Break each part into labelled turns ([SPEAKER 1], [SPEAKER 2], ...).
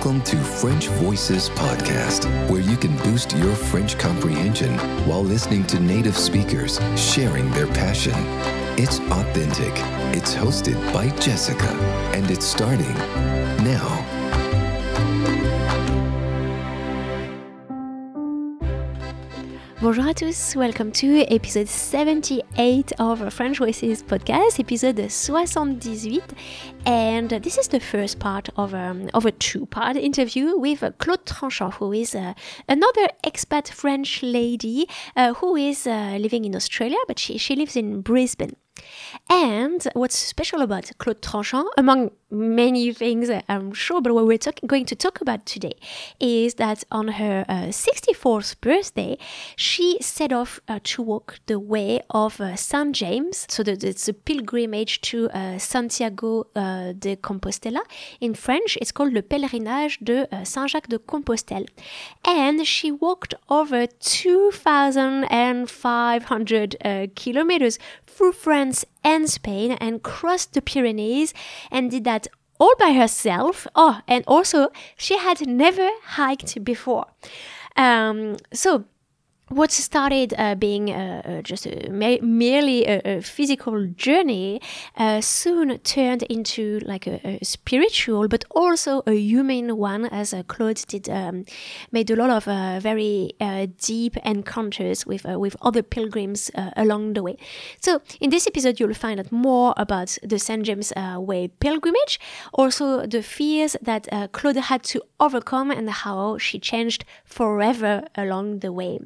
[SPEAKER 1] Welcome to French Voices Podcast, where you can boost your French comprehension while listening to native speakers sharing their passion. It's authentic, it's hosted by Jessica, and it's starting now.
[SPEAKER 2] Bonjour à tous, welcome to episode 78 of French Voices podcast, épisode 78. And this is the first part of, um, of a two part interview with Claude Tranchant, who is uh, another expat French lady uh, who is uh, living in Australia, but she, she lives in Brisbane. And what's special about Claude Tranchant, among many things I'm sure, but what we're talk- going to talk about today is that on her uh, 64th birthday, she set off uh, to walk the way of uh, Saint James. So the, it's a pilgrimage to uh, Santiago uh, de Compostela. In French, it's called le pèlerinage de uh, Saint-Jacques de Compostelle. And she walked over 2,500 kilometers through France and Spain and crossed the Pyrenees and did that all by herself. Oh, and also she had never hiked before. Um, so what started uh, being uh, uh, just a, merely a, a, physical journey uh, soon turned into like a, a, spiritual but also a human one as uh, claude did um, made a lot of uh, very deep encounters with with other pilgrims along the way. So in this episode you'll find out more about the st james way pilgrimage also the fears that claude had to overcome and how she changed forever along the way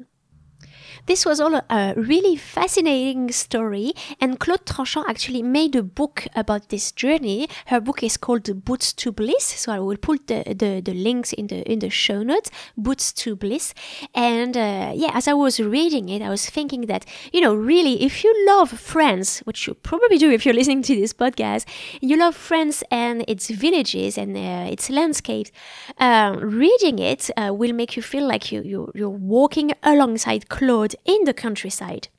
[SPEAKER 2] this was all a really fascinating story, and Claude Tranchant actually made a book about this journey. Her book is called Boots to Bliss, so I will put the, the, the links in the in the show notes. Boots to Bliss, and uh, yeah, as I was reading it, I was thinking that you know, really, if you love France, which you probably do if you're listening to this podcast, you love France and its villages and uh, its landscapes. Uh, reading it uh, will make you feel like you, you you're walking alongside Claude in the countryside.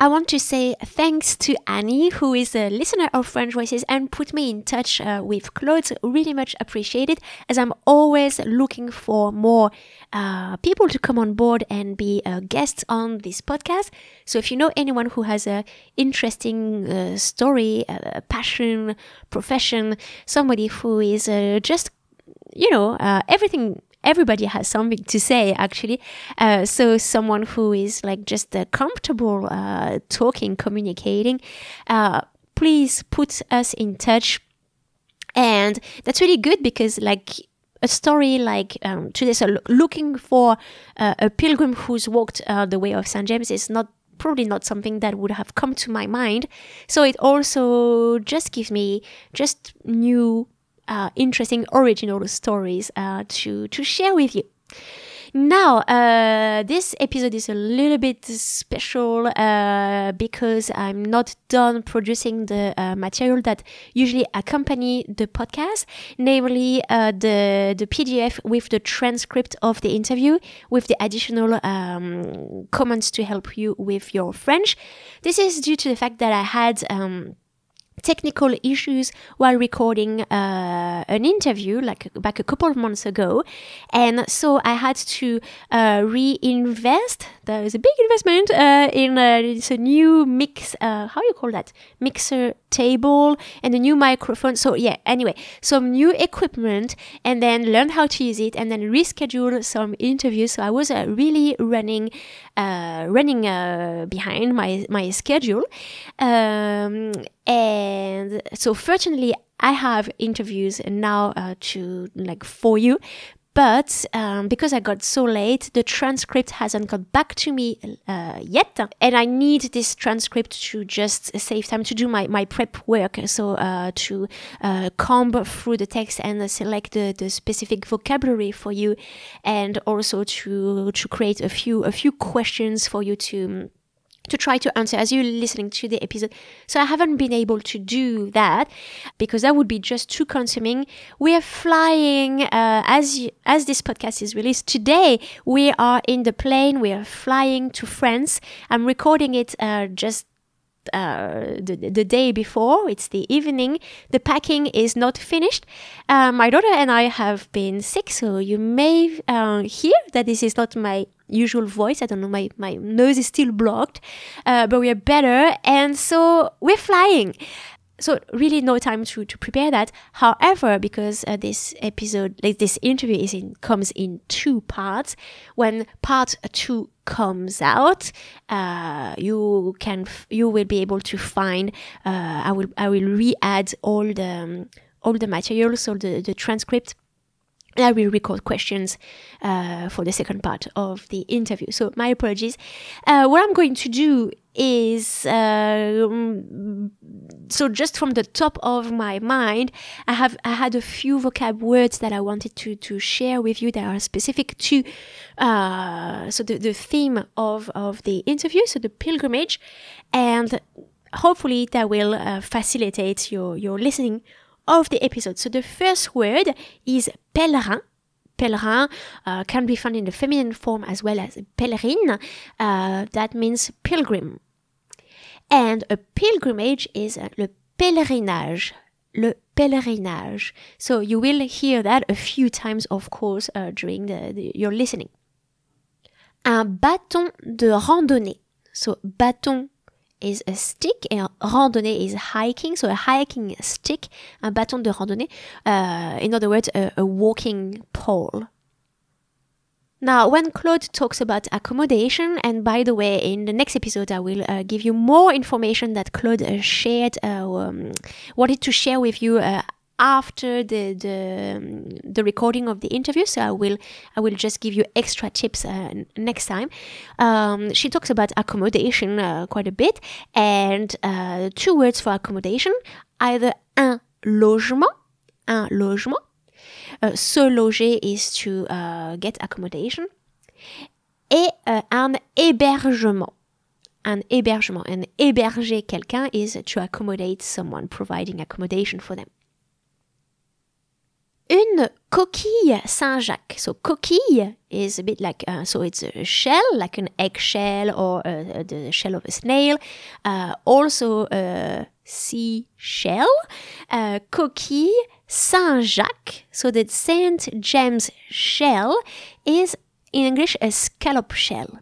[SPEAKER 2] I want to say thanks to Annie, who is a listener of French Voices and put me in touch uh, with Claude. Really much appreciated, as I'm always looking for more uh, people to come on board and be uh, guests on this podcast. So if you know anyone who has a interesting uh, story, passion, profession, somebody who is uh, just you know everything everybody has something to say actually. Uh, so someone who is like just uh, comfortable uh, talking communicating uh, please put us in touch. And that's really good because like a story like um, today so looking for uh, a pilgrim who's walked uh, the way of st james is not probably not something that would have come to my mind. So it also just gives me just new uh, interesting original stories uh, to to share with you. Now, uh, this episode is a little bit special uh, because I'm not done producing the uh, material that usually accompany the podcast, namely uh, the the PDF with the transcript of the interview, with the additional um, comments to help you with your French. This is due to the fact that I had. Um, technical issues while recording uh, an interview like back a couple of months ago. And so i had to uh, reinvest. There was a big investment uh, in uh, it's a new mix uh, how you call that? Mixer table and a new microphone. So yeah anyway some new equipment and then learn how to use it and then reschedule some interviews. So i was uh, really running running behind my my schedule. Um, and so fortunately i have interviews now uh, to like for you. But um, because I got so late, the transcript hasn't got back to me uh, yet, and I need this transcript to just save time to do my, my prep work. So uh, to uh, comb through the text and select the, the specific vocabulary for you, and also to to create a few a few questions for you to to try to answer as you're listening to the episode. So I haven't been able to do that because that would be just too consuming. We are flying uh, as as this podcast is released today. We are in the plane. We are flying to France. I'm recording it uh, just uh, the, the day before. It's the evening. The packing is not finished. Uh, my daughter and I have been sick, so you may uh, hear that this is not my usual voice. I don't know, my, my nose is still blocked, uh, but we are better. And so we're flying so really no time to, to prepare that. However, because uh, this episode, like this interview is in comes in two parts. When part two comes out, uh, you can you will be able to find. Uh, I will I will re-add all the um, all the materials, all the the transcript I will record questions uh, for the second part of the interview. So my apologies. Uh, what I'm going to do is uh, so just from the top of my mind, I have I had a few vocab words that I wanted to to share with you that are specific to uh, so the, the theme of of the interview, so the pilgrimage, and hopefully that will uh, facilitate your your listening of the episode. So the first word is pèlerin. Pèlerin uh, can be found in the feminine form as well as pèlerine. Uh, that means pilgrim. And a pilgrimage is uh, le pèlerinage. Le pèlerinage. So you will hear that a few times, of course, uh, during the, the, your listening. Un bâton de randonnée. So bâton is a stick and randonnée is hiking. So a hiking stick, un bâton de randonnée. Uh, in other words, a, a walking pole. Now, when Claude talks about accommodation, and by the way, in the next episode, I will uh, give you more information that Claude uh, shared, uh, um, wanted to share with you uh, after the the, um, the recording of the interview. So I will I will just give you extra tips uh, next time. Um, she talks about accommodation uh, quite a bit, and uh, two words for accommodation: either un logement, un logement. Uh, se loger is to uh, get accommodation, et uh, un hébergement un hébergement. And héberger quelqu'un is to accommodate someone, providing accommodation for them une coquille Saint-Jacques. So coquille is a bit like uh, so it's a shell, like an eggshell or uh, the shell of a snail. Uh, also a sea shell. Uh, coquille Saint-Jacques. So the Saint James shell is in English a scallop shell.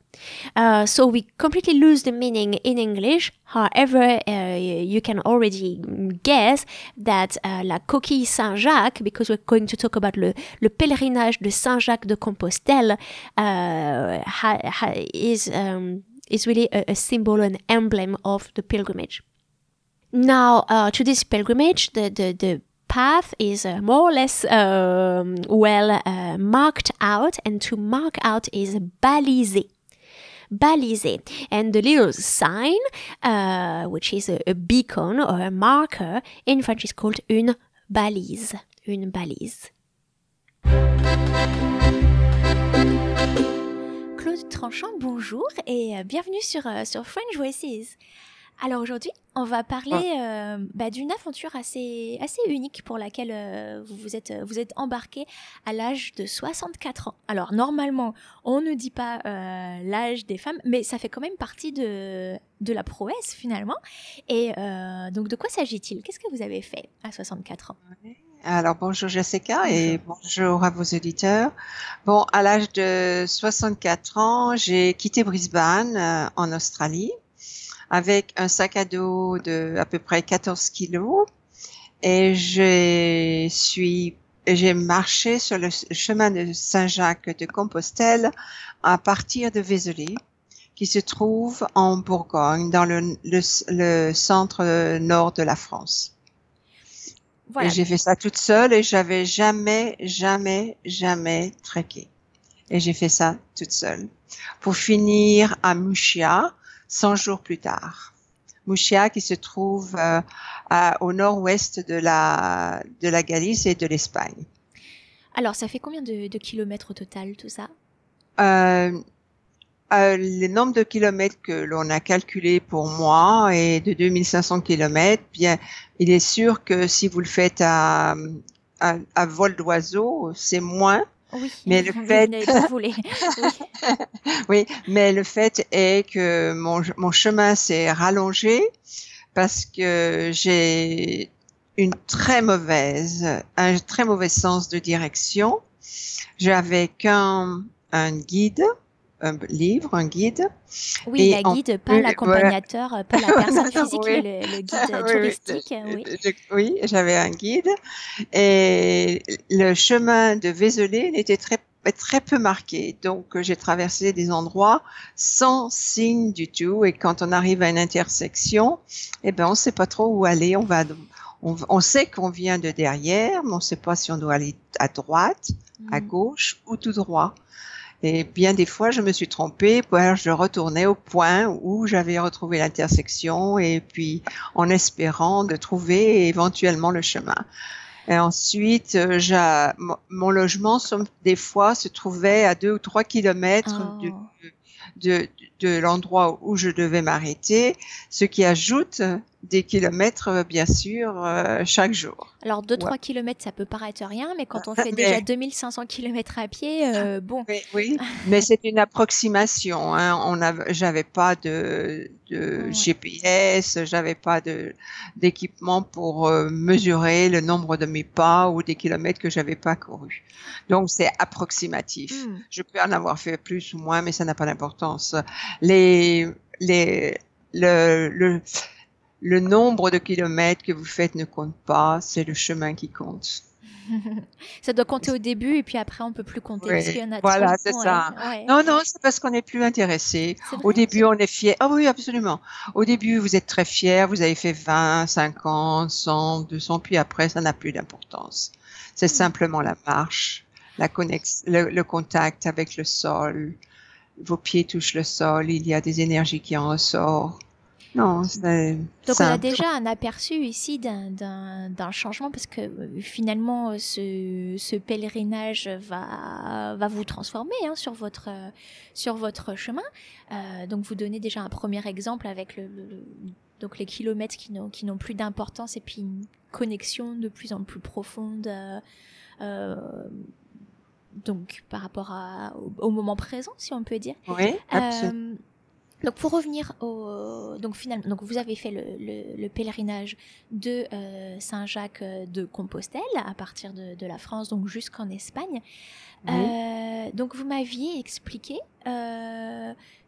[SPEAKER 2] Uh, so we completely lose the meaning in English. However, uh, you can already guess that uh, la coquille Saint-Jacques, because we're going to talk about le, le pèlerinage de Saint-Jacques de Compostelle, uh, ha, ha, is, um, is really a, a, symbol, an emblem of the pilgrimage. Now, uh, to this pilgrimage, the, the, the path is uh, more or less um, well uh, marked out, and to mark out is baliser baliser. And the little sign, uh, which is a, a, beacon or a marker, in French is called une balise. Une balise. Claude Tranchant, bonjour et euh, bienvenue sur, euh, sur French Voices. Alors aujourd'hui, on va parler ah. euh, bah, d'une aventure assez, assez unique pour laquelle euh, vous, vous, êtes, vous êtes embarqué à l'âge de 64 ans. Alors normalement, on ne dit pas euh, l'âge des femmes, mais ça fait quand même partie de, de la prouesse finalement. Et euh, donc de quoi s'agit-il? Qu'est-ce que vous avez fait à 64 ans?
[SPEAKER 3] Alors bonjour Jessica et bonjour à vos auditeurs. Bon, à l'âge de 64 ans, j'ai quitté Brisbane euh, en Australie avec un sac à dos de à peu près 14 kilos et je suis j'ai marché sur le chemin de Saint-Jacques de Compostelle à partir de Vézelay, qui se trouve en Bourgogne, dans le, le, centre nord de la France. Voilà. J'ai fait ça toute seule et j'avais jamais, jamais, jamais tréqué. Et j'ai fait ça toute seule. Pour finir à Muxia, 100 jours plus tard. Mouchia qui se trouve euh, à, au nord-ouest de la, de la Galice et de l'Espagne.
[SPEAKER 2] Alors, ça fait combien de, de kilomètres au total, tout ça?
[SPEAKER 3] Euh, euh, Le nombre de kilomètres que l'on a calculé pour moi est de 2500 kilomètres. Bien, il est sûr que si vous le faites à, à, à vol d'oiseau, c'est moins
[SPEAKER 4] Oui,
[SPEAKER 3] Mais le fait-.
[SPEAKER 4] Oui,
[SPEAKER 3] mais le fait est que mon, mon chemin s'est rallongé parce que j'ai une très mauvaise, un très mauvais sens de direction. J'avais qu'un un guide, un livre, un guide.
[SPEAKER 4] Oui, la guide, pas
[SPEAKER 3] plus,
[SPEAKER 4] l'accompagnateur, euh, pas la personne physique,
[SPEAKER 3] Oui.
[SPEAKER 4] le, le guide euh,
[SPEAKER 3] Oui,
[SPEAKER 4] touristique. oui.
[SPEAKER 3] oui, j'avais un guide et le chemin de Vézelay n'était très très peu marqué. Donc, euh, j'ai traversé des endroits sans signe du tout. Et quand on arrive à une intersection, eh ben, on sait pas trop où aller. On va, on, on sait qu'on vient de derrière, mais on sait pas si on doit aller à droite, à
[SPEAKER 4] Mm.
[SPEAKER 3] gauche ou tout droit. Et bien des fois, je me suis trompée, je retournais au point où j'avais retrouvé l'intersection et puis en espérant de trouver éventuellement le chemin. Et ensuite, euh, mon- logement, des fois, se trouvait à deux ou trois kilomètres
[SPEAKER 4] Oh.
[SPEAKER 3] de, de, de l'endroit où je devais m'arrêter, ce qui ajoute des kilomètres, euh, bien sûr, euh, chaque jour.
[SPEAKER 4] Alors 2-3
[SPEAKER 3] Ouais.
[SPEAKER 4] kilomètres, ça peut paraître rien, mais quand on fait
[SPEAKER 3] Mais-
[SPEAKER 4] déjà 2500 kilomètres à pied, euh, bon.
[SPEAKER 3] Oui, oui, mais c'est une approximation. Hein. On j'avais pas de, de
[SPEAKER 4] Ouais.
[SPEAKER 3] GPS, j'avais pas de d'équipement pour euh, mesurer le nombre de mes pas ou des kilomètres que j'avais pas couru. Donc c'est approximatif.
[SPEAKER 4] hmm.
[SPEAKER 3] Je peux en avoir fait plus ou moins, mais ça n'a pas d'importance. Les, les, le, le, le nombre de kilomètres que vous faites ne compte pas, c'est le chemin qui compte.
[SPEAKER 4] ça doit compter au début et puis après on peut plus compter
[SPEAKER 3] Oui,
[SPEAKER 4] parce qu'il y en a
[SPEAKER 3] voilà, c'est ça.
[SPEAKER 4] ouais.
[SPEAKER 3] Non, non, c'est parce qu'on n'est plus intéressé. Au début, on est fier. Ah oui, absolument. Au début, vous êtes très fier. Vous avez fait 20, 50, 100, 200, puis après, ça n'a plus d'importance. C'est simplement la marche, la connex le, le contact avec le sol. Vos pieds touchent le sol. Il y a des énergies qui en ressortent. Non, c'est
[SPEAKER 4] Donc on a déjà un aperçu ici d'un- changement parce que euh, finalement euh, ce, ce pèlerinage va, va vous transformer hein, sur, votre, euh, sur votre chemin. Euh, donc vous donnez déjà un premier exemple avec le, le- le- donc les kilomètres qui n'ont qui n'ont plus d'importance et puis une connexion de plus en plus profonde. euh, euh, donc par rapport à, au, au moment présent, si on peut dire.
[SPEAKER 3] Oui, absolument.
[SPEAKER 4] Euh, donc pour revenir au donc finalement donc vous avez fait le, le, le pèlerinage de euh, Saint-Jacques euh, de Compostelle à partir de, de la France donc jusqu'en Espagne.
[SPEAKER 3] Oui.
[SPEAKER 4] Euh, donc vous m'aviez expliqué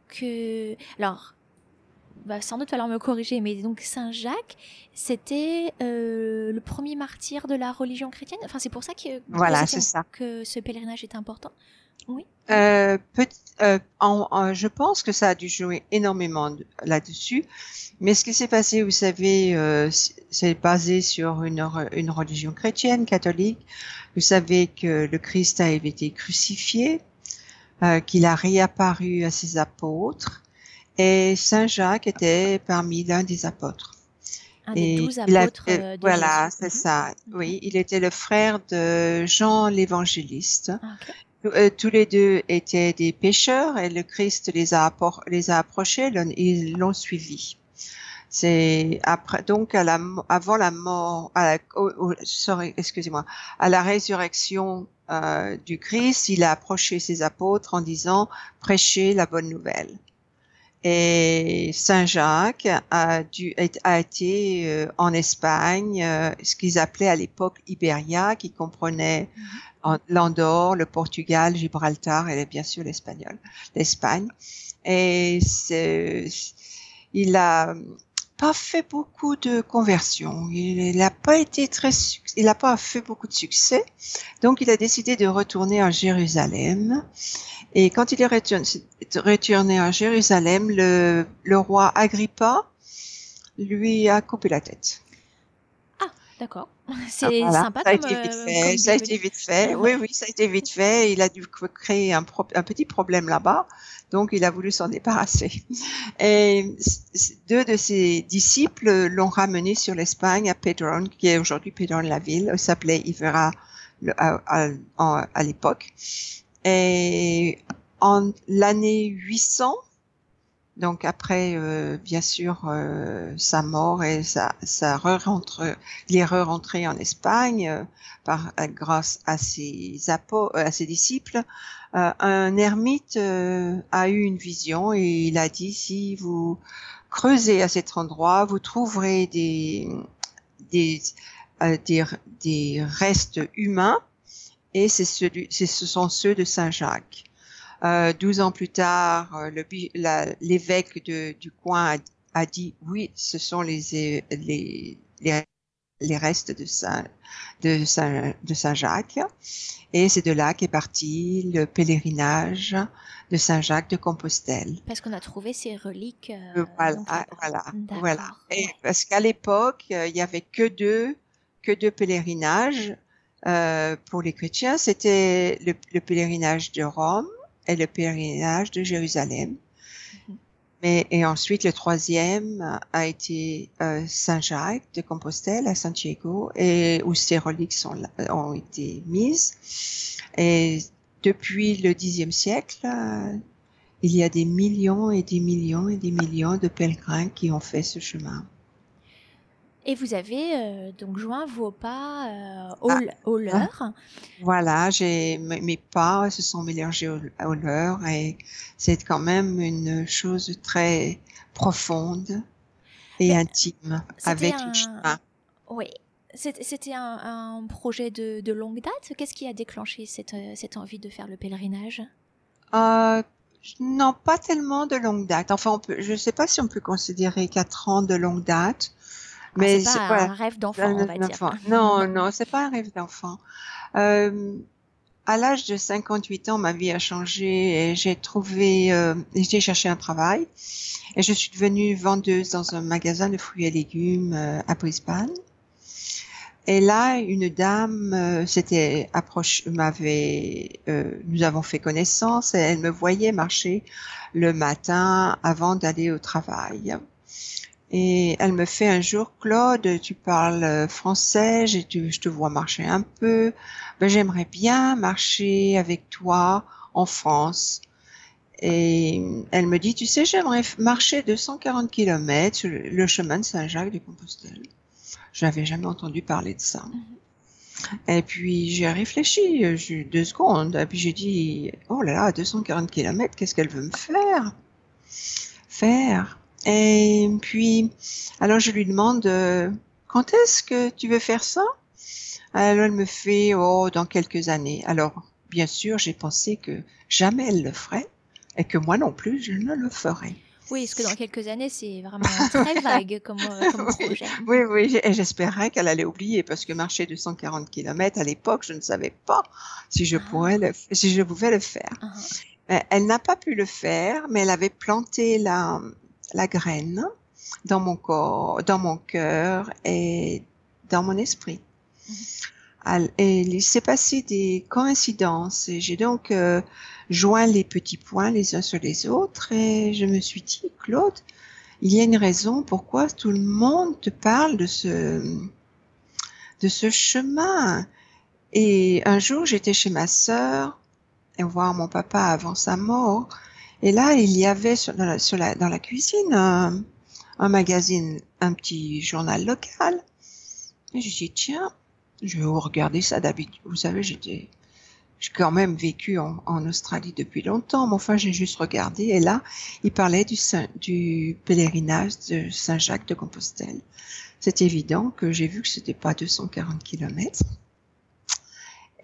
[SPEAKER 4] que alors va sans doute falloir me corriger mais donc Saint-Jacques c'était euh, le premier martyr de la religion chrétienne? Enfin c'est pour ça que
[SPEAKER 3] Voilà, c'est ça.
[SPEAKER 4] que ce pèlerinage est important?
[SPEAKER 3] Euh, peut- euh, en- en- je pense que ça a dû jouer énormément de- là-dessus. Mais ce qui s'est passé, vous savez, euh, c'est basé sur une, une religion chrétienne, catholique. Vous savez que le Christ a été crucifié, euh, qu'il a réapparu à ses apôtres. Et Saint Jacques était parmi l'un des apôtres.
[SPEAKER 4] Un des douze apôtres
[SPEAKER 3] euh,
[SPEAKER 4] de
[SPEAKER 3] voilà, c'est
[SPEAKER 4] Mhm.
[SPEAKER 3] ça. Oui, il était le frère de Jean l'évangéliste.
[SPEAKER 4] Ah.
[SPEAKER 3] Euh, tous les deux étaient des pêcheurs et le Christ les a, appor- les a approchés, ils l'ont suivi. C'est après donc à la, mo- avant la mort, à la, oh, oh, sorry, excusez-moi, à la résurrection euh, du Christ, il a approché ses apôtres en disant prêchez la bonne nouvelle. Et Saint Jacques a, dû, a été euh, en Espagne, euh, ce qu'ils appelaient à l'époque Iberia, qui comprenait en- l'Andorre, le Portugal, Gibraltar et bien sûr l'espagnol, l'Espagne. Et il a pas fait beaucoup de conversions. Il n'a pas été très, il n'a pas fait beaucoup de succès. Donc, il a décidé de retourner à Jérusalem. Et quand il est retourné, à Jérusalem, le, le roi Agrippa lui a coupé la tête.
[SPEAKER 4] D'accord. C'est
[SPEAKER 3] Ah, voilà.
[SPEAKER 4] sympa
[SPEAKER 3] ça a été vite
[SPEAKER 4] euh,
[SPEAKER 3] fait. Ça a été vite fait. Oui, oui, ça a été vite fait. Il a dû créer un, pro- un petit problème là-bas, donc il a voulu s'en débarrasser. Et deux de ses disciples l'ont ramené sur l'Espagne à Pedron, qui est aujourd'hui Pedron la ville. Il s'appelait Ivera à l'époque. Et en l'année 800, Donc après, euh, bien sûr, euh, sa mort et sa, sa re-rentre, il re-rentré en Espagne euh, par, grâce à ses, à ses disciples. un ermite a eu une vision et il a dit si vous creusez à cet endroit, vous trouverez des, des, des, des restes humains et c'est ce sont ceux de Saint Jacques. Euh, 12 ans plus tard, euh, l'évêque du coin a, dit oui, ce sont les, les, les, restes de Saint, de Saint, de Saint Jacques. Et c'est de là qu'est parti le pèlerinage de Saint Jacques de Compostelle.
[SPEAKER 4] Parce qu'on a trouvé ces reliques. Euh,
[SPEAKER 3] voilà, voilà, voilà. Et parce qu'à l'époque, il y avait que deux, que deux pèlerinages. Euh, pour les chrétiens, c'était le, pèlerinage de Rome et le pèlerinage de Jérusalem. Mhm. Mais, et ensuite, le troisième a été euh, Saint-Jacques de Compostelle à Santiago, et où ces reliques sont, ont été mises. Et depuis le Xe siècle, euh, il y a des millions et des millions et des millions de pèlerins qui ont fait ce chemin.
[SPEAKER 4] Et vous avez euh, donc joint vos pas euh, au, ah, leur. Ah.
[SPEAKER 3] Voilà, j'ai mes pas se sont mélangés au, au leur et c'est quand même une chose très profonde et intime avec un... le chemin.
[SPEAKER 4] Oui, c'était un, projet de, longue date? Qu'est-ce qui a déclenché cette, cette, envie de faire le pèlerinage?
[SPEAKER 3] Euh, Non, pas tellement de longue date. Enfin, je ne sais pas si on peut considérer quatre ans de longue date.
[SPEAKER 4] Ah, mais c'est pas un rêve d'enfant, on va dire.
[SPEAKER 3] Non, non, c'est pas un rêve d'enfant. Euh, à l'âge de 58 ans, ma vie a changé et j'ai trouvé, euh, j'ai cherché un travail et je suis devenue vendeuse dans un magasin de fruits et légumes euh, à Brisbane. Et là, une dame euh, s'était approche, m'avait, euh, nous avons fait connaissance et elle me voyait marcher le matin avant d'aller au travail. Et elle me fait un jour, Claude, tu parles euh, français, je te vois marcher un peu. Ben, j'aimerais bien marcher avec toi en France. Et elle me dit, tu sais, j'aimerais marcher 240 km sur le chemin de Saint-Jacques de Compostelle. Je n'avais jamais entendu parler de ça. Mm-hmm. Et puis j'ai réfléchi j'ai deux secondes. Et puis j'ai dit, oh là là, 240 km, qu'est-ce qu'elle veut me faire? Faire? Et puis, alors je lui demande, euh, quand est-ce que tu veux faire ça? Alors elle me fait, oh, dans quelques années. Alors, bien sûr, j'ai pensé que jamais elle le ferait et que moi non plus, je ne le ferais.
[SPEAKER 4] Oui, parce que dans quelques années, c'est vraiment très vague comme, euh, comme projet.
[SPEAKER 3] Oui, oui, et j'espérais qu'elle allait oublier parce que marcher 240 km à l'époque, je ne savais pas si je ah. pourrais le, si je pouvais le faire. Uh Elle n'a pas pu le faire, mais elle avait planté la, la graine dans mon corps, dans mon cœur et dans mon esprit. Mm-hmm. Et il s'est passé des coïncidences et j'ai donc euh, joint les petits points les uns sur les autres et je me suis dit, Claude, il y a une raison pourquoi tout le monde te parle de ce, de ce chemin. Et un jour, j'étais chez ma sœur et voir mon papa avant sa mort et là, il y avait sur, dans, la, sur la, dans la cuisine un, un, magazine, un petit journal local. Et je dit, tiens, je vais regarder ça d'habitude. Vous savez, j'étais, j'ai quand même vécu en, en, Australie depuis longtemps, mais enfin, j'ai juste regardé. Et là, il parlait du, du pèlerinage de Saint-Jacques de Compostelle. C'est évident que j'ai vu que c'était pas 240 kilomètres.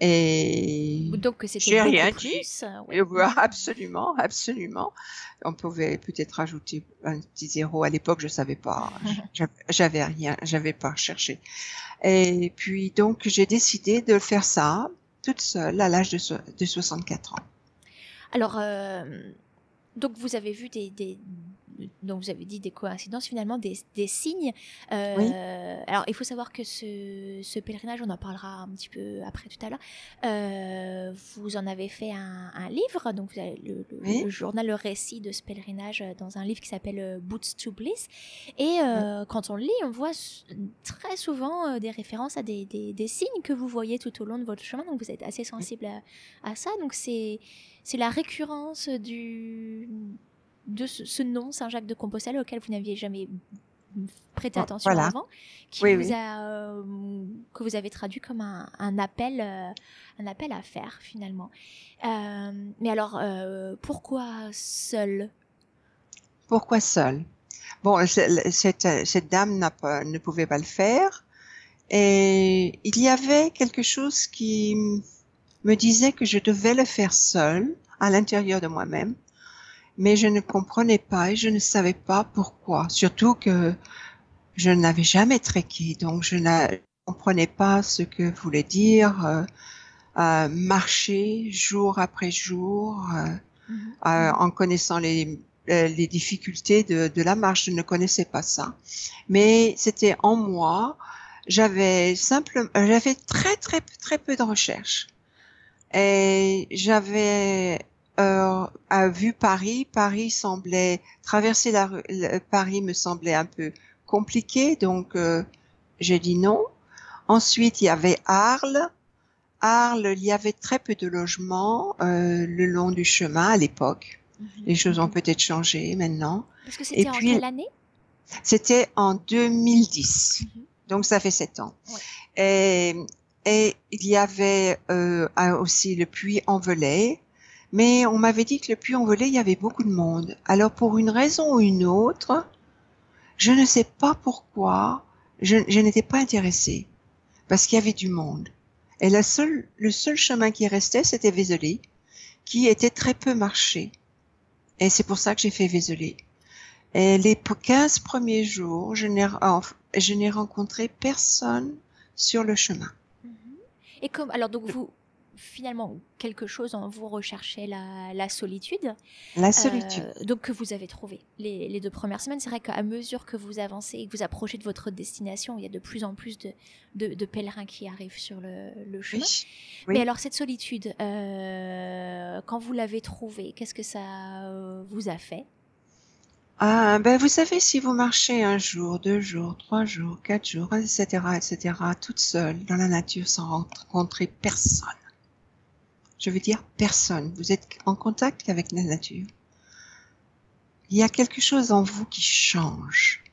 [SPEAKER 3] Et
[SPEAKER 4] donc c'était rien plus.
[SPEAKER 3] Absolument, absolument. On pouvait peut-être ajouter un petit zéro. À l'époque, je savais pas. j'avais rien, j'avais pas cherché. Et puis donc j'ai décidé de faire ça toute seule à l'âge de, de 64 ans.
[SPEAKER 4] Alors euh, donc vous avez vu des, des donc vous avez dit des coïncidences, finalement des, des signes. Euh, Alors il faut savoir que ce, ce, pèlerinage, on en parlera un petit peu après tout à l'heure, euh, vous en avez fait un, un livre, donc vous avez le, le, journal, le récit de ce pèlerinage dans un livre qui s'appelle euh, Boots to Bliss. Et euh, quand on le lit, on voit très souvent des références à des, des, des, signes que vous voyez tout au long de votre chemin, donc vous êtes assez sensible à, à ça. Donc c'est la récurrence du de ce, ce nom Saint-Jacques de Compostelle auquel vous n'aviez jamais prêté
[SPEAKER 3] Oh,
[SPEAKER 4] attention
[SPEAKER 3] voilà.
[SPEAKER 4] avant, qui
[SPEAKER 3] Oui,
[SPEAKER 4] vous
[SPEAKER 3] oui.
[SPEAKER 4] a, euh, que vous avez traduit comme un, un appel, euh, un appel à faire finalement. Euh, mais alors, pourquoi seul?
[SPEAKER 3] Pourquoi seul? Bon, cette, cette dame pas, ne pouvait pas le faire. Et il y avait quelque chose qui me disait que je devais le faire seul, à l'intérieur de moi-même. Mais je ne comprenais pas et je ne savais pas pourquoi. Surtout que je n'avais jamais trekké, donc je ne comprenais pas ce que voulait dire euh, euh, marcher jour après jour. euh, euh, en connaissant les, euh, les difficultés de, de la marche. Je ne connaissais pas ça. Mais c'était en moi. J'avais simplement, j'avais très, très, très peu de recherches. Et j'avais euh, euh, vu Paris. Paris semblait, traverser la, rue- Paris me semblait un peu compliqué. Donc, euh, j'ai dit non. Ensuite, il y avait Arles. Arles, il y avait très peu de logements euh, le long du chemin à l'époque. Les choses ont peut-être changé maintenant.
[SPEAKER 4] Parce que c'était en
[SPEAKER 3] puis-
[SPEAKER 4] quelle année?
[SPEAKER 3] C'était en 2010,
[SPEAKER 4] Mhm.
[SPEAKER 3] donc ça fait sept ans. Et, et il y avait euh, aussi le puits en-velay, mais on m'avait dit que le puits en-velay, il y avait beaucoup de monde. Alors pour une raison ou une autre, je ne sais pas pourquoi, je, n'étais pas intéressée, parce qu'il y avait du monde. Et seule, le seul chemin qui restait, c'était Vézelay, qui était très peu marché. Et c'est pour ça que j'ai fait Vézelay. Et les p- 15 premiers jours, je n'ai, je n'ai rencontré personne sur le chemin.
[SPEAKER 4] Mhm. Et comme alors donc vous finalement quelque chose en vous recherchez la, la solitude,
[SPEAKER 3] La solitude.
[SPEAKER 4] Euh, donc que vous avez trouvé les, les deux premières semaines. C'est vrai qu'à mesure que vous avancez et que vous approchez de votre destination, il y a de plus en plus de, de, de pèlerins qui arrivent sur le, le chemin.
[SPEAKER 3] oui. oui.
[SPEAKER 4] Mais alors cette solitude, euh, quand vous l'avez trouvée, qu'est-ce que ça euh, vous a fait?
[SPEAKER 3] Ah, ben, vous savez, si vous marchez un jour, deux jours, trois jours, quatre jours, etc., etc., toute seule dans la nature sans rencontrer personne. Je veux dire personne. Vous êtes en contact avec la nature. Il y a quelque chose en vous qui change.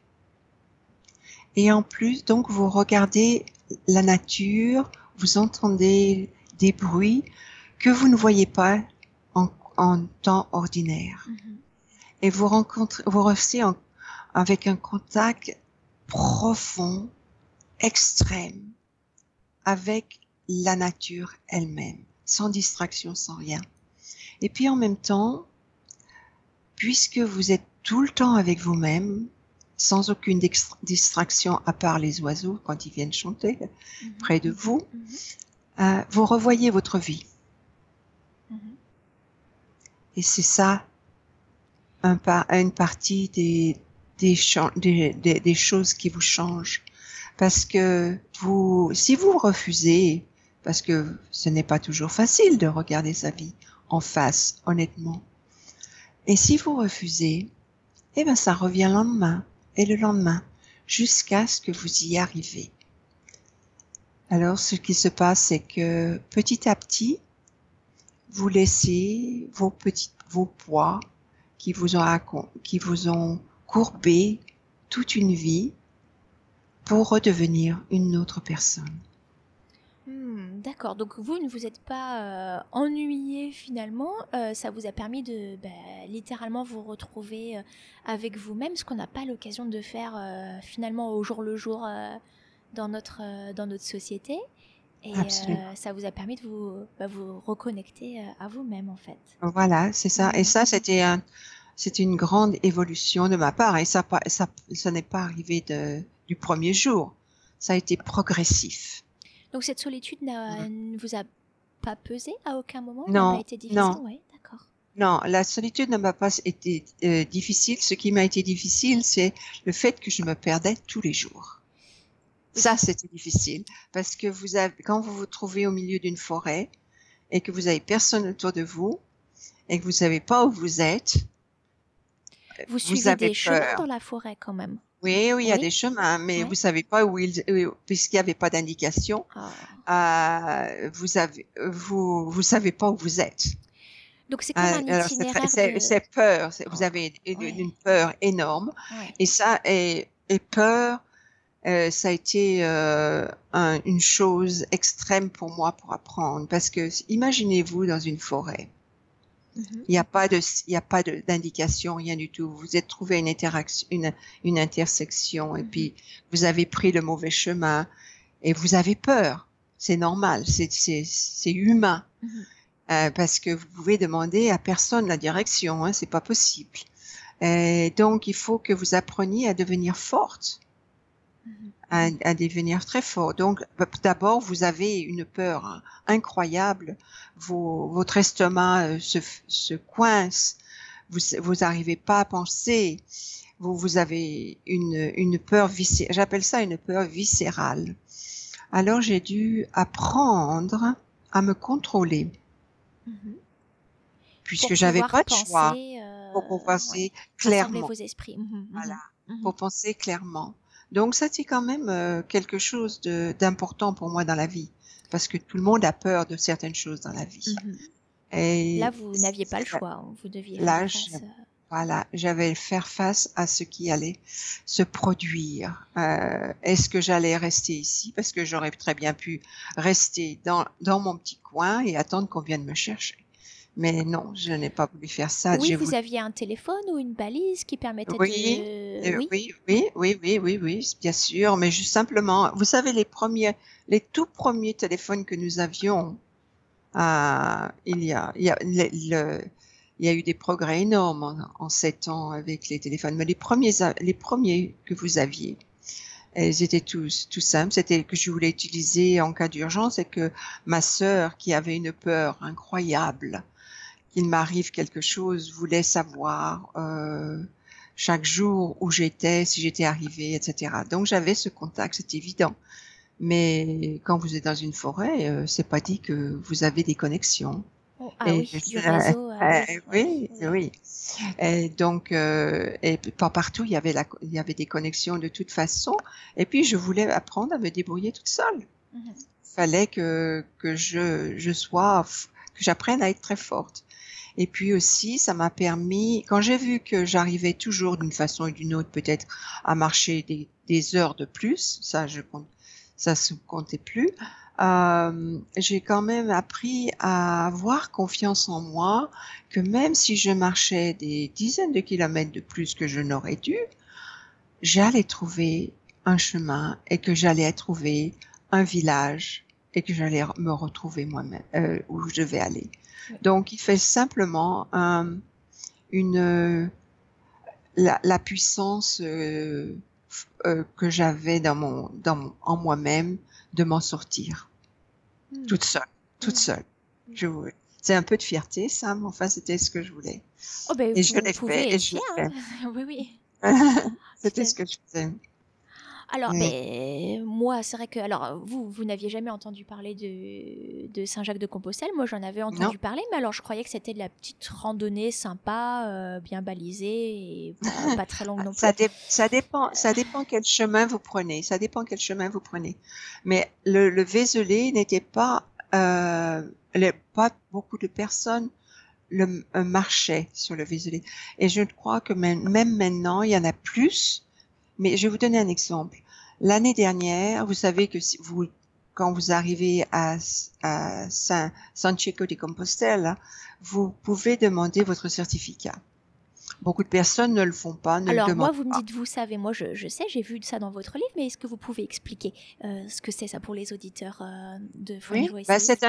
[SPEAKER 3] Et en plus, donc, vous regardez la nature, vous entendez des bruits que vous ne voyez pas en, en temps ordinaire et vous rencontrez, vous restez en- avec un contact profond, extrême, avec la nature elle-même, sans distraction, sans rien. Et puis en même temps, puisque vous êtes tout le temps avec vous-même, sans aucune distraction à part les oiseaux quand ils viennent chanter près de vous,
[SPEAKER 4] Mhm.
[SPEAKER 3] euh, vous revoyez votre vie.
[SPEAKER 4] Mhm.
[SPEAKER 3] Et c'est ça un une partie des, des, chan- des, des, des choses qui vous changent. Parce que vous, si vous refusez, parce que ce n'est pas toujours facile de regarder sa vie en face, honnêtement. Et si vous refusez, eh ben ça revient le lendemain et le lendemain jusqu'à ce que vous y arrivez. Alors, ce qui se passe, c'est que petit à petit, vous laissez vos petits, vos poids qui vous ont, qui vous ont courbé toute une vie pour redevenir une autre personne.
[SPEAKER 4] D'accord, donc vous ne vous êtes pas euh, ennuyé finalement, euh, ça vous a permis de bah, littéralement vous retrouver euh, avec vous-même, ce qu'on n'a pas l'occasion de faire finalement au jour le jour dans, notre, dans notre société. Et ça vous a permis de vous, bah, vous reconnecter à vous-même en fait.
[SPEAKER 3] Voilà, c'est ça. Et ça, c'était un, une grande évolution de ma part. Et ça, ça, ça n'est pas arrivé de, du premier jour. Ça a été progressif.
[SPEAKER 4] Donc cette solitude ne vous a pas pesé à aucun moment?
[SPEAKER 3] Non,
[SPEAKER 4] n'a pas été difficile?
[SPEAKER 3] Non.
[SPEAKER 4] Ouais, d'accord.
[SPEAKER 3] Non, la solitude ne m'a pas été euh, difficile. Ce qui m'a été difficile, c'est le fait que je me perdais tous les jours. Ça, c'était difficile parce que vous avez, quand vous vous trouvez au milieu d'une forêt et que vous avez personne autour de vous et que vous savez pas où vous êtes,
[SPEAKER 4] Vous suivez
[SPEAKER 3] avez
[SPEAKER 4] des chemins dans la forêt quand même?
[SPEAKER 3] Oui, oui, il y a des chemins, mais
[SPEAKER 4] Ouais.
[SPEAKER 3] vous savez pas où ils, puisqu'il n'y avait pas d'indication,
[SPEAKER 4] Ah.
[SPEAKER 3] euh, vous avez, vous, vous savez pas où vous êtes.
[SPEAKER 2] Donc c'est comme
[SPEAKER 3] Ah,
[SPEAKER 2] un
[SPEAKER 3] alors, c'est
[SPEAKER 2] itinéraire
[SPEAKER 3] c'est-
[SPEAKER 2] de...
[SPEAKER 3] c'est peur. Vous
[SPEAKER 2] Ouais.
[SPEAKER 3] avez une,
[SPEAKER 2] Ouais.
[SPEAKER 3] une peur énorme.
[SPEAKER 2] Ouais.
[SPEAKER 3] Et ça, et, et peur, euh, ça a été euh, un- une chose extrême pour moi pour apprendre. Parce que imaginez-vous dans une forêt.
[SPEAKER 2] Mhm.
[SPEAKER 3] Il n'y a pas de, il n'y a pas d'indication, rien du tout. Vous êtes trouvé une interaction, une, une intersection, et
[SPEAKER 2] Mhm.
[SPEAKER 3] puis vous avez pris le mauvais chemin, et vous avez peur. C'est normal, c'est, humain,
[SPEAKER 2] Mhm.
[SPEAKER 3] Euh, parce que vous pouvez demander à personne la direction, hein, c'est pas possible. Et donc, il faut que vous appreniez à devenir forte. À, à devenir très fort. Donc, d'abord, vous avez une peur hein, incroyable. Vos, votre estomac euh, se, se coince. Vous, vous n'arrivez pas à penser. Vous, vous avez une, une peur viscérale. J'appelle ça une peur viscérale. Alors, j'ai dû apprendre à me contrôler
[SPEAKER 2] Mhm.
[SPEAKER 3] puisque
[SPEAKER 2] Pour
[SPEAKER 3] j'avais pas de choix
[SPEAKER 2] euh,
[SPEAKER 3] pour pouvoir penser
[SPEAKER 2] ouais,
[SPEAKER 3] clairement.
[SPEAKER 2] vos esprits. Mhm, mhm,
[SPEAKER 3] Voilà.
[SPEAKER 2] mhm.
[SPEAKER 3] pour penser clairement. Donc ça c'est quand même euh, quelque chose d'important pour moi dans la vie parce que tout le monde a peur de certaines choses dans la vie.
[SPEAKER 2] Mhm.
[SPEAKER 3] Et
[SPEAKER 2] Là, vous n'aviez pas le choix. hein. Vous deviez
[SPEAKER 3] Là,
[SPEAKER 2] faire face, euh,
[SPEAKER 3] Voilà, j'avais faire face à ce qui allait se produire. Euh, Est-ce que j'allais rester ici parce que j'aurais très bien pu rester dans dans mon petit coin et attendre qu'on vienne me chercher? Mais non, je n'ai pas voulu faire ça.
[SPEAKER 2] Oui, vous
[SPEAKER 3] voulu-
[SPEAKER 2] aviez un téléphone ou une balise qui permettait
[SPEAKER 3] Oui,
[SPEAKER 2] de...
[SPEAKER 3] Euh, oui, oui, oui, oui, oui, oui, bien sûr, mais juste simplement, vous savez, les premiers, les tout premiers téléphones que nous avions, euh, il y a, il y a, le, le- il y a eu des progrès énormes en, en sept ans avec les téléphones, mais les premiers, les premiers que vous aviez, ils étaient tous tout simples. C'était que je voulais utiliser en cas d'urgence et que ma sœur, qui avait une peur incroyable qu'il m'arrive quelque chose, voulait savoir. Euh, chaque jour où j'étais, si j'étais arrivée, etc. Donc j'avais ce contact, c'est évident. Mais quand vous êtes dans une forêt, euh, c'est pas dit que vous avez des connexions.
[SPEAKER 2] Oh, ah
[SPEAKER 3] Et
[SPEAKER 2] oui, du réseau.
[SPEAKER 3] Euh, oui, oui. Et donc, euh, et pas partout, il y avait la, il y avait des connexions de toute façon. Et puis, je voulais apprendre à me débrouiller toute seule.
[SPEAKER 2] Mhm.
[SPEAKER 3] Fallait que que je je sois, que j'apprenne à être très forte. Et puis aussi, ça m'a permis, quand j'ai vu que j'arrivais toujours d'une façon ou d'une autre, peut-être à marcher des, heures de plus, ça je compte, ça se comptait plus. Euh, j'ai quand même appris à avoir confiance en moi, que même si je marchais des dizaines de kilomètres de plus que je n'aurais dû, j'allais trouver un chemin et que j'allais trouver un village et que j'allais me retrouver moi-même euh, où je devais aller. Donc, il fait simplement un, une la, la puissance euh, euh, que j'avais dans mon dans mon, en moi-même de m'en sortir
[SPEAKER 2] Mhm.
[SPEAKER 3] toute seule, toute
[SPEAKER 2] Mhm.
[SPEAKER 3] seule. Je voulais. C'est un peu de fierté, ça, mais enfin, c'était ce que je voulais.
[SPEAKER 2] Oh, ben,
[SPEAKER 3] Et je
[SPEAKER 2] vous
[SPEAKER 3] l'ai
[SPEAKER 2] pouvez
[SPEAKER 3] fait, et je l'ai
[SPEAKER 2] hein. oui, oui.
[SPEAKER 3] c'était ce que je faisais.
[SPEAKER 2] Alors,
[SPEAKER 3] Mm.
[SPEAKER 2] ben, moi, c'est vrai que, alors, vous, vous n'aviez jamais entendu parler de, de Saint-Jacques-de-Compostelle. Moi, j'en avais entendu
[SPEAKER 3] Non.
[SPEAKER 2] parler, mais alors, je croyais que c'était de la petite randonnée sympa, euh, bien balisée et pas, pas très longue non plus.
[SPEAKER 3] Ça, dé- ça dépend, ça dépend quel chemin vous prenez. Ça dépend quel chemin vous prenez. Mais le, le Vézelay n'était pas, euh, les- pas beaucoup de personnes le euh, marchaient sur le Vézelay. Et je crois que même, même maintenant, il y en a plus. Mais je vais vous donner un exemple. L'année dernière, vous savez que si vous, quand vous arrivez à, à Saint, Santiago de Compostela, vous pouvez demander votre certificat. Beaucoup de personnes ne le font pas, ne
[SPEAKER 2] Alors,
[SPEAKER 3] le
[SPEAKER 2] moi, vous me dites, vous savez, moi, je, je sais, j'ai vu ça dans votre livre, mais est-ce que vous pouvez expliquer euh, ce que c'est ça pour les auditeurs euh, de French
[SPEAKER 3] Oui, bah, c'est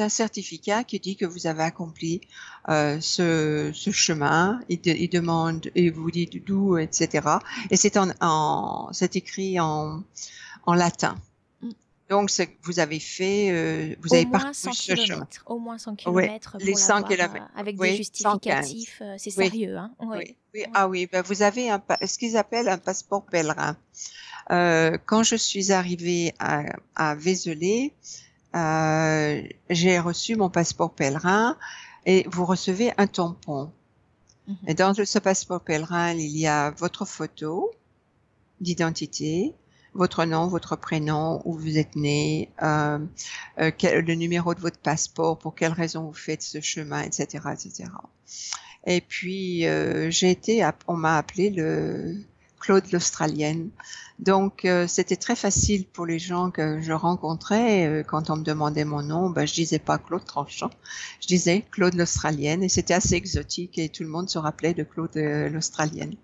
[SPEAKER 3] un, certificat qui dit que vous avez accompli euh, ce, ce chemin. Il, de- il demande et vous dit d'où, etc. Et c'est en, en c'est écrit en, en latin. Donc vous avez fait, euh, vous
[SPEAKER 2] Au
[SPEAKER 3] avez parcouru
[SPEAKER 2] 100
[SPEAKER 3] ce chemin.
[SPEAKER 2] Au moins 100
[SPEAKER 3] Ouais,
[SPEAKER 2] kilomètres.
[SPEAKER 3] les
[SPEAKER 2] pour
[SPEAKER 3] 100
[SPEAKER 2] l'avoir,
[SPEAKER 3] kilomètres.
[SPEAKER 2] euh, Avec
[SPEAKER 3] Oui,
[SPEAKER 2] des
[SPEAKER 3] 115.
[SPEAKER 2] justificatifs, euh, c'est
[SPEAKER 3] Oui.
[SPEAKER 2] sérieux. Hein oui.
[SPEAKER 3] Oui. Ah oui, ben vous avez un, ce qu'ils appellent un passeport pèlerin. Euh, quand je suis arrivée à, à Vézelay, euh, j'ai reçu mon passeport pèlerin et vous recevez un tampon.
[SPEAKER 2] Mhm.
[SPEAKER 3] Et dans ce passeport pèlerin, il y a votre photo d'identité, votre nom, votre prénom, où vous êtes né, euh, euh, le numéro de votre passeport, pour quelle raison vous faites ce chemin, etc., etc. Et puis euh, j'ai été, on m'a appelé le Claude l'Australienne. Donc euh, c'était très facile pour les gens que je rencontrais euh, quand on me demandait mon nom, ben je disais pas Claude Tranchant, je disais Claude l'Australienne et c'était assez exotique et tout le monde se rappelait de Claude euh, l'Australienne.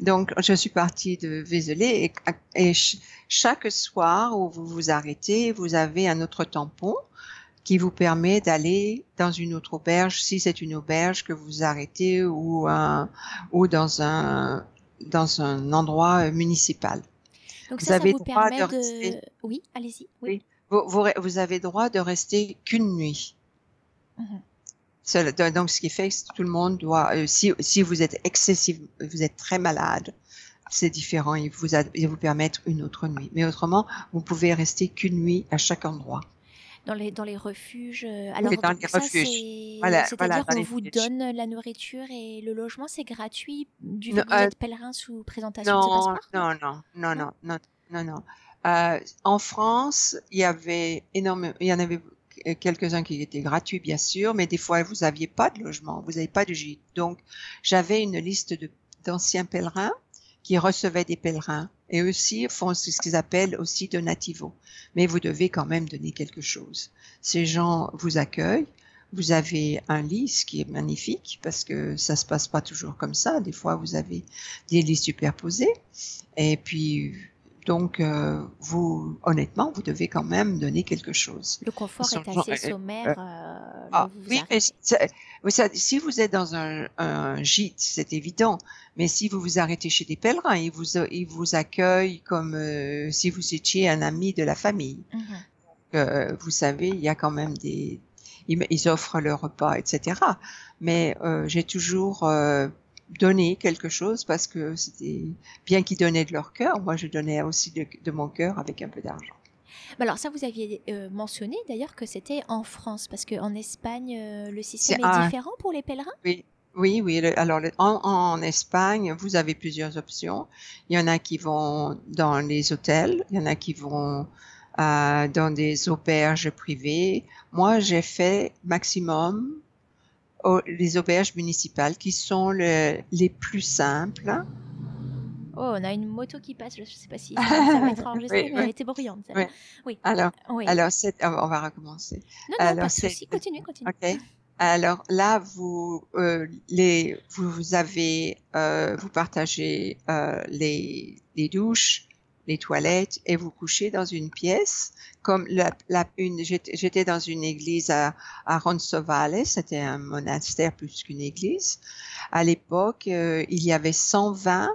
[SPEAKER 3] Donc je suis partie de Vézelay et, chaque soir où vous vous arrêtez, vous avez un autre tampon qui vous permet d'aller dans une autre auberge, si c'est une auberge que vous arrêtez ou dans un dans un endroit euh, municipal.
[SPEAKER 2] Donc ça, vous avez ça vous droit de, rester... Oui, allez-y. Oui.
[SPEAKER 3] Vous, vous, vous, avez droit de rester qu'une nuit. Mm-hmm. Donc, ce qui fait que tout le monde doit, euh, si, si vous êtes excessif, vous êtes très malade, c'est différent. Il vous, il vous permettre une autre nuit. Mais autrement, vous pouvez rester qu'une nuit à chaque endroit
[SPEAKER 2] dans les, dans les refuges. Euh, alors, dans les ça, refuges. Voilà, C'est-à-dire qu'on vous donne la nourriture et le logement, c'est gratuit du fait que vous êtes pèlerin sous présentation
[SPEAKER 3] non,
[SPEAKER 2] de passeport?
[SPEAKER 3] non, non, non, non, non, non, non. Euh, en France, il y avait énormément, il y en avait quelques-uns qui étaient gratuits, bien sûr, mais des fois, vous n'aviez pas de logement, vous n'avez pas de gîte. Donc, j'avais une liste de d'anciens pèlerins qui recevaient des pèlerins et aussi font ce qu'ils appellent aussi donativo. Mais vous devez quand même donner quelque chose. Ces gens vous accueillent. Vous avez un lit, ce qui est magnifique parce que ça se passe pas toujours comme ça. Des fois, vous avez des lits superposés. Et puis, donc, euh, vous, honnêtement, vous devez quand même donner quelque chose.
[SPEAKER 2] Le confort est assez sommaire. Euh,
[SPEAKER 3] euh, ah, oui, mais si vous êtes dans un, un gîte, c'est évident. Mais si vous vous arrêtez chez des pèlerins, ils vous, ils vous accueillent comme si vous étiez un ami de la famille. Mm-hmm. vous savez, il y a quand même des, ils, ils offrent le repas, etc. Mais j'ai toujours donner quelque chose parce que c'était bien qu'ils donnaient de leur cœur, moi je donnais aussi de, mon cœur avec un peu d'argent.
[SPEAKER 2] Alors ça, vous aviez euh, mentionné d'ailleurs que c'était en France, parce qu'en Espagne, euh, le système est, différent pour les pèlerins?
[SPEAKER 3] Oui, oui, oui. alors en, Espagne, vous avez plusieurs options. Il y en a qui vont dans les hôtels, il y en a qui vont euh, dans des auberges privées. Moi, j'ai fait maximum les auberges municipales qui sont les plus simples.
[SPEAKER 2] Oh, on a une moto qui passe, je ne sais pas si ça, va être enregistré, mais elle était bruyante.
[SPEAKER 3] Oui. oui. Alors, alors on va recommencer.
[SPEAKER 2] Non, non, alors, pas de souci, continuez, continuez.
[SPEAKER 3] Ok. Alors là, vous, euh, les, vous avez, euh, vous partagez euh, les, les douches, les toilettes et vous couchez dans une pièce comme la, la une j'étais dans une église à, à Roncesvalles c'était un monastère plus qu'une église. À l'époque euh, il y avait 120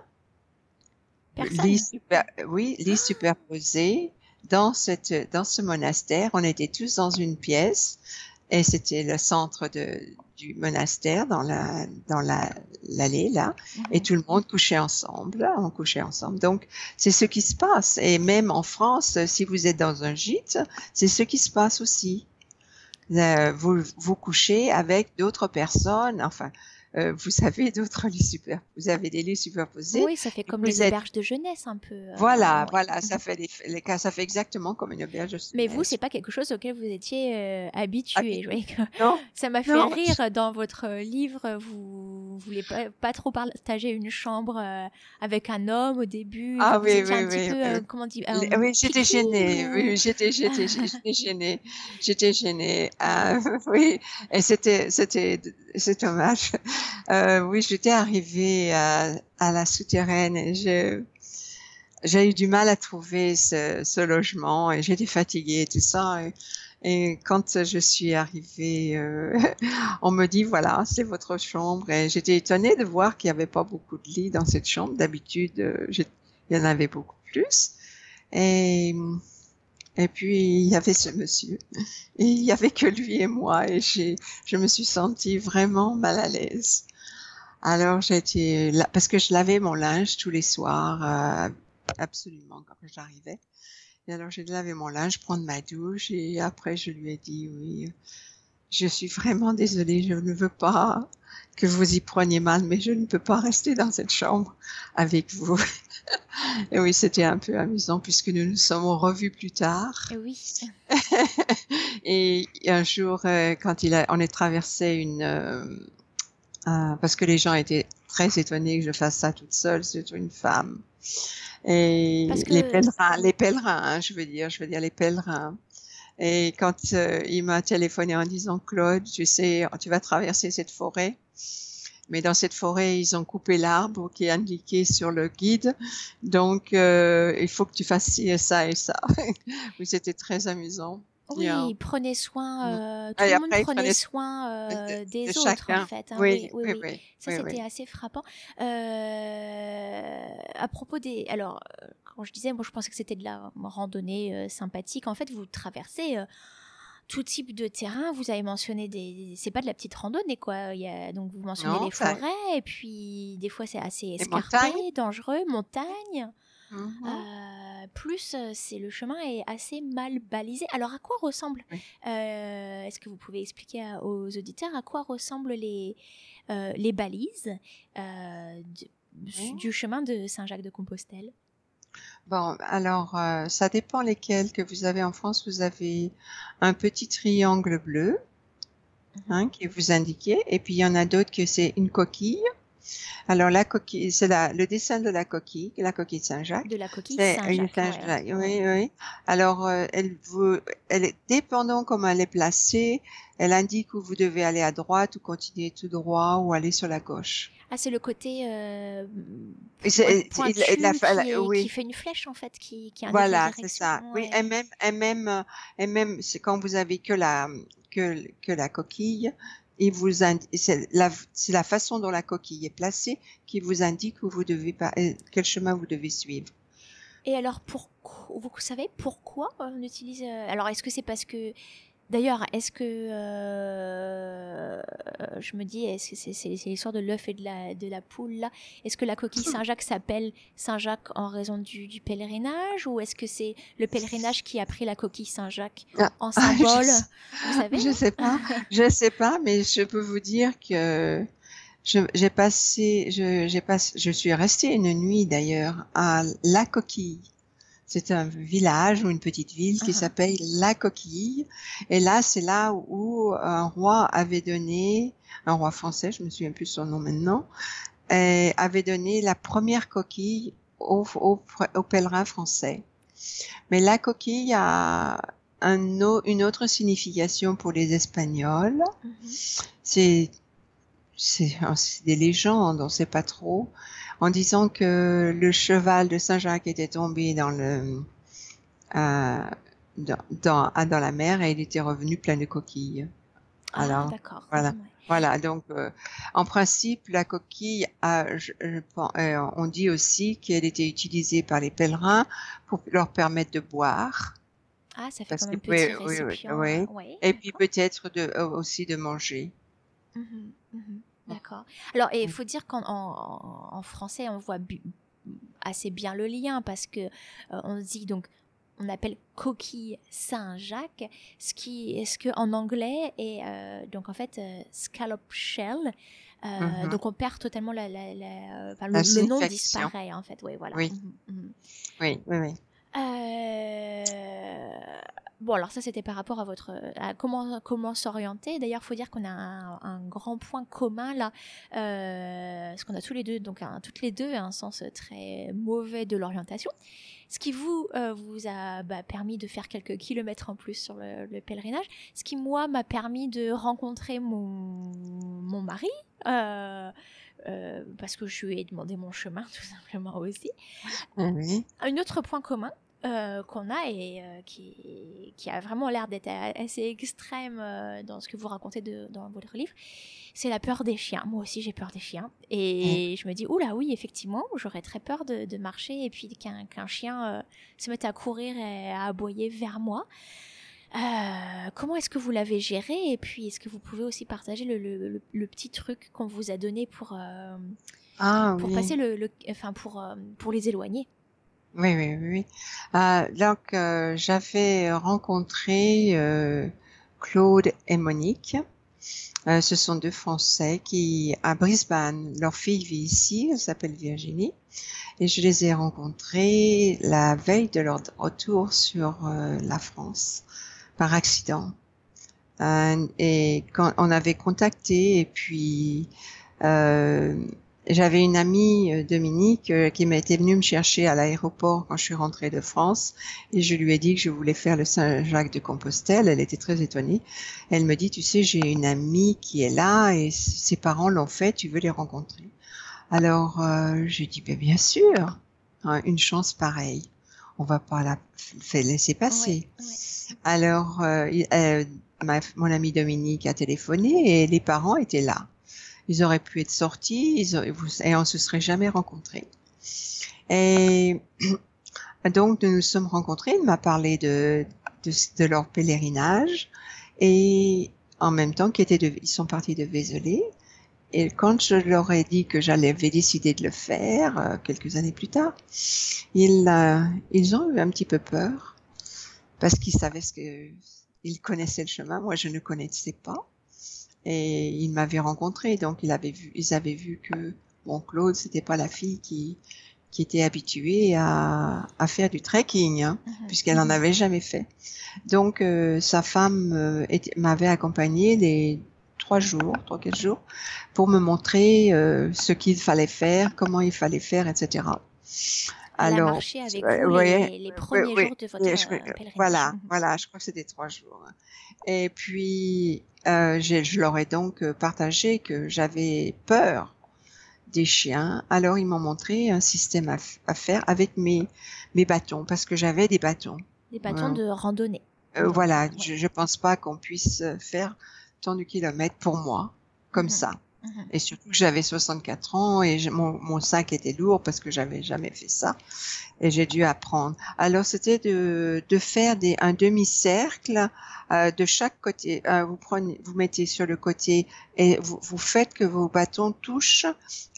[SPEAKER 3] lits super, oui lits superposés dans cette dans ce monastère. On était tous dans une pièce et c'était le centre de, du monastère dans la dans la l'allée là. Mhm. et tout le monde couchait ensemble là, on couchait ensemble. Donc c'est ce qui se passe. Et même en France si vous êtes dans un gîte c'est ce qui se passe aussi. Euh, vous vous couchez avec d'autres personnes enfin euh, vous avez d'autres lits super, vous avez des lits superposés.
[SPEAKER 2] Oui, ça fait comme les auberges de jeunesse un peu. Euh,
[SPEAKER 3] voilà, voilà, ça fait les, cas, ça fait exactement comme une auberge de jeunesse.
[SPEAKER 2] Mais vous, c'est pas quelque chose auquel vous étiez euh, habitué. Non. ça m'a fait rire dans votre livre. Vous voulez pas, pas trop partager une chambre avec un homme au début.
[SPEAKER 3] Ah oui, oui, un oui, peu, comment dire Oui, j'étais gênée. Oui, j'étais, j'étais, j'étais gênée. J'étais gênée. Ah, oui, et c'était, c'était, c'est dommage. Euh, oui, j'étais arrivée à, la souterraine et j'ai eu du mal à trouver ce, logement et j'étais fatiguée et tout ça. Et, et, quand je suis arrivée, euh, on me dit voilà, c'est votre chambre. Et j'étais étonnée de voir qu'il n'y avait pas beaucoup de lits dans cette chambre. D'habitude, euh, il y en avait beaucoup plus. Et et puis il y avait ce monsieur, et il y avait que lui et moi, et j'ai, je me suis sentie vraiment mal à l'aise. Alors j'étais là parce que je lavais mon linge tous les soirs, euh, absolument quand j'arrivais. Et alors j'ai lavé mon linge, prendre ma douche, et après je lui ai dit oui, je suis vraiment désolée, je ne veux pas que vous y preniez mal, mais je ne peux pas rester dans cette chambre avec vous. Et oui, c'était un peu amusant puisque nous nous sommes revus plus tard.
[SPEAKER 4] Oui.
[SPEAKER 3] Et un jour, euh, quand il a, on est traversé une, euh, euh, parce que les gens étaient très étonnés que je fasse ça toute seule, surtout une femme. Et
[SPEAKER 4] que-
[SPEAKER 3] les pèlerins, les pèlerins, hein, je veux dire, je veux dire les pèlerins. Et quand euh, il m'a téléphoné en disant Claude, tu sais, tu vas traverser cette forêt, mais dans cette forêt ils ont coupé l'arbre qui est indiqué sur le guide, donc euh, il faut que tu fasses ci et ça et ça. oui, c'était très amusant.
[SPEAKER 4] Oui, prenez soin, euh, tout
[SPEAKER 3] Et
[SPEAKER 4] le monde
[SPEAKER 3] après,
[SPEAKER 4] prenait soin euh,
[SPEAKER 3] de-
[SPEAKER 4] des
[SPEAKER 3] de
[SPEAKER 4] autres
[SPEAKER 3] chacun.
[SPEAKER 4] en fait. hein,
[SPEAKER 3] oui,
[SPEAKER 4] oui,
[SPEAKER 3] oui,
[SPEAKER 4] oui.
[SPEAKER 3] oui,
[SPEAKER 4] Ça, c'était assez frappant. Euh, à propos des. Alors, quand je disais, moi, je pensais que c'était de la randonnée sympathique. En fait, vous traversez. Tout type de terrain, vous avez mentionné des, c'est pas de la petite randonnée quoi. Il y a, donc vous mentionnez
[SPEAKER 3] Non,
[SPEAKER 4] les
[SPEAKER 3] ça-
[SPEAKER 4] forêts et puis des fois c'est assez escarpé,
[SPEAKER 3] montagnes.
[SPEAKER 4] dangereux, montagne.
[SPEAKER 3] Mhm.
[SPEAKER 4] Euh, plus euh, c'est le chemin est assez mal balisé. Alors à quoi ressemble
[SPEAKER 3] Oui.
[SPEAKER 4] euh, Est-ce que vous pouvez expliquer à- aux auditeurs à quoi ressemblent les euh, les balises du chemin de Saint-Jacques-de-Compostelle?
[SPEAKER 3] Bon, alors, euh, ça dépend lesquels que vous avez en France. Vous avez un petit triangle bleu hein, qui vous indiqué, et puis il y en a d'autres que c'est une coquille. Alors la coquille, c'est la, le dessin de la coquille, la coquille de Saint-Jacques.
[SPEAKER 4] De la coquille
[SPEAKER 3] C'est
[SPEAKER 4] Saint-Jacques.
[SPEAKER 3] Saint-
[SPEAKER 4] ouais.
[SPEAKER 3] Oui, oui. Alors, euh, elle vous, elle est dépendant comment elle est placée. Elle indique où vous devez aller à droite ou continuer tout droit ou aller sur la gauche.
[SPEAKER 4] Ah, c'est le côté euh,
[SPEAKER 3] la-
[SPEAKER 4] pointu
[SPEAKER 3] la-
[SPEAKER 4] qui, est-
[SPEAKER 3] oui.
[SPEAKER 4] qui fait une flèche en fait, qui, qui
[SPEAKER 3] Voilà, c'est ça. Oui, et même, et même, euh, et même, c'est quand vous avez que la, que, que la coquille, il vous c'est la, façon dont la coquille est placée qui vous indique où vous devez pas, euh, quel chemin vous devez suivre.
[SPEAKER 4] Et alors, vous savez pourquoi on utilise. euh, Alors, est-ce que c'est parce que. D'ailleurs, est-ce que. euh, je me dis, est-ce que c'est c'est- c'est l'histoire de l'œuf et de la, de la poule là? Est-ce que la coquille Saint-Jacques s'appelle Saint-Jacques en raison du, du pèlerinage? Ou est-ce que c'est le pèlerinage qui a pris la coquille Saint-Jacques
[SPEAKER 3] Ah,
[SPEAKER 4] en
[SPEAKER 3] ah, je
[SPEAKER 4] symbole?
[SPEAKER 3] sais-
[SPEAKER 4] Vous savez?
[SPEAKER 3] Je sais pas, je sais pas, mais je peux vous dire que je, j'ai passé, je, j'ai passé, je suis restée une nuit d'ailleurs à La Coquille. C'est un village ou une petite ville qui
[SPEAKER 4] Ah.
[SPEAKER 3] s'appelle La Coquille. Et là, c'est là où un roi avait donné, un roi français, je me souviens plus son nom maintenant, et avait donné la première coquille aux, aux pèlerins français. Mais la coquille a un au- une autre signification pour les Espagnols.
[SPEAKER 4] Mhm.
[SPEAKER 3] C'est des légendes, on sait pas trop, en disant que le cheval de Saint-Jacques était tombé dans le euh, dans, dans, ah, dans la mer et il était revenu plein de coquilles.
[SPEAKER 4] Ah,
[SPEAKER 3] Alors, voilà.
[SPEAKER 4] Ouais.
[SPEAKER 3] Voilà, donc euh, en principe, la coquille, a, je, je pen- euh, on dit aussi qu'elle était utilisée par les pèlerins pour leur permettre de boire
[SPEAKER 4] Ah, ça fait
[SPEAKER 3] Parce
[SPEAKER 4] comme un
[SPEAKER 3] que-
[SPEAKER 4] petit
[SPEAKER 3] oui, oui, oui, et puis peut-être de, aussi de manger.
[SPEAKER 4] Mhm, mhm, D'accord. Alors, il faut dire qu'en en, en français, on voit assez bien le lien parce que euh, on dit donc on appelle coquille Saint-Jacques, ce qui, ce que en anglais est euh, donc en fait euh, scallop shell. Euh,
[SPEAKER 3] Mhm.
[SPEAKER 4] Donc on perd totalement la, la, la- enfin, le, le nom disparaît en fait. Oui, voilà.
[SPEAKER 3] Oui.
[SPEAKER 4] Mhm, mhm.
[SPEAKER 3] Oui, oui, oui.
[SPEAKER 4] Euh, Bon, alors ça, c'était par rapport à votre à comment comment s'orienter. D'ailleurs, faut dire qu'on a un, un grand point commun là, euh, parce qu'on a tous les deux, donc un, toutes les deux, un sens très mauvais de l'orientation. Ce qui vous euh, vous a bah, permis de faire quelques kilomètres en plus sur le, le pèlerinage. Ce qui moi m'a permis de rencontrer mon mon mari. Euh, euh, parce que je lui ai demandé mon chemin tout simplement aussi.
[SPEAKER 3] Oui.
[SPEAKER 4] Un autre point commun euh, qu'on a et euh, qui, qui a vraiment l'air d'être assez extrême euh, dans ce que vous racontez de, dans votre livre, c'est la peur des chiens. Moi aussi, j'ai peur des chiens. Et je me dis, oula, oui, effectivement, j'aurais très peur de, de marcher et puis qu'un chien se mette à courir et à aboyer vers moi. Comment est-ce que vous l'avez géré Et puis, est-ce que vous pouvez aussi partager le, le, le- le petit truc qu'on vous a donné pour,
[SPEAKER 3] Ah
[SPEAKER 4] pour
[SPEAKER 3] oui.
[SPEAKER 4] passer le, enfin, pour, pour les éloigner?
[SPEAKER 3] Oui, oui, oui. Euh, donc, euh, j'avais rencontré euh, Claude et Monique. Euh, ce sont deux Français qui, à Brisbane, leur fille vit ici, elle s'appelle Virginie, et je les ai rencontrés la veille de leur retour sur euh, la France, par accident. Euh, et quand on avait contacté, et puis j'avais une amie, euh, Dominique, euh, qui m'était venue me chercher à l'aéroport quand je suis rentrée de France et je lui ai dit que je voulais faire le Saint-Jacques de Compostelle. Elle était très étonnée. Elle me dit, tu sais, j'ai une amie qui est là et ses parents l'ont fait, tu veux les rencontrer? Alors, euh, j'ai dit, ben, bien sûr, hein, une chance pareille. On va pas la laisser passer. Alors, euh, euh, ma, mon ami Dominique a téléphoné et les parents étaient là. Ils auraient pu être sortis ils auraient, et on se serait jamais rencontrés. Et donc, nous nous sommes rencontrés. Il m'a parlé de, de, leur pèlerinage et en même temps qu'ils étaient de, ils sont partis de Vézelay. Et quand je leur ai dit que j'allais décider de le faire euh, quelques années plus tard, ils, euh, ils ont eu un petit peu peur parce qu'ils savaient ce que ils connaissaient le chemin. Moi, je ne connaissais pas. Et ils m'avaient rencontré, donc ils avaient vu, ils avaient vu que mon Claude, c'était pas la fille qui qui était habituée à, à faire du trekking, hein, mm -hmm. puisqu'elle en avait jamais fait. Donc euh, sa femme euh, m'avait accompagnée les trois jours, trois quatre jours, pour me montrer euh, ce qu'il fallait faire, comment il fallait faire, etc.
[SPEAKER 2] Elle Alors, a marché avec vous les, les, premiers jours de votre
[SPEAKER 3] je, pèlerinage. Voilà, voilà, je crois que c'était trois jours. Et puis, euh, je leur ai donc partagé que j'avais peur des chiens. Alors, ils m'ont montré un système à, à, faire avec mes, mes bâtons, parce que j'avais des bâtons.
[SPEAKER 2] Des bâtons euh, de randonnée.
[SPEAKER 3] Euh, voilà, je ne pense pas qu'on puisse faire tant de kilomètres pour moi, comme ça. Mmh. Et surtout que j'avais 64 ans et mon, mon, sac était lourd parce que j'avais jamais fait ça et j'ai dû apprendre. Alors c'était de, de faire des, un demi-cercle euh, de chaque côté. Euh, vous prenez, vous mettez sur le côté et vous, vous faites que vos bâtons touchent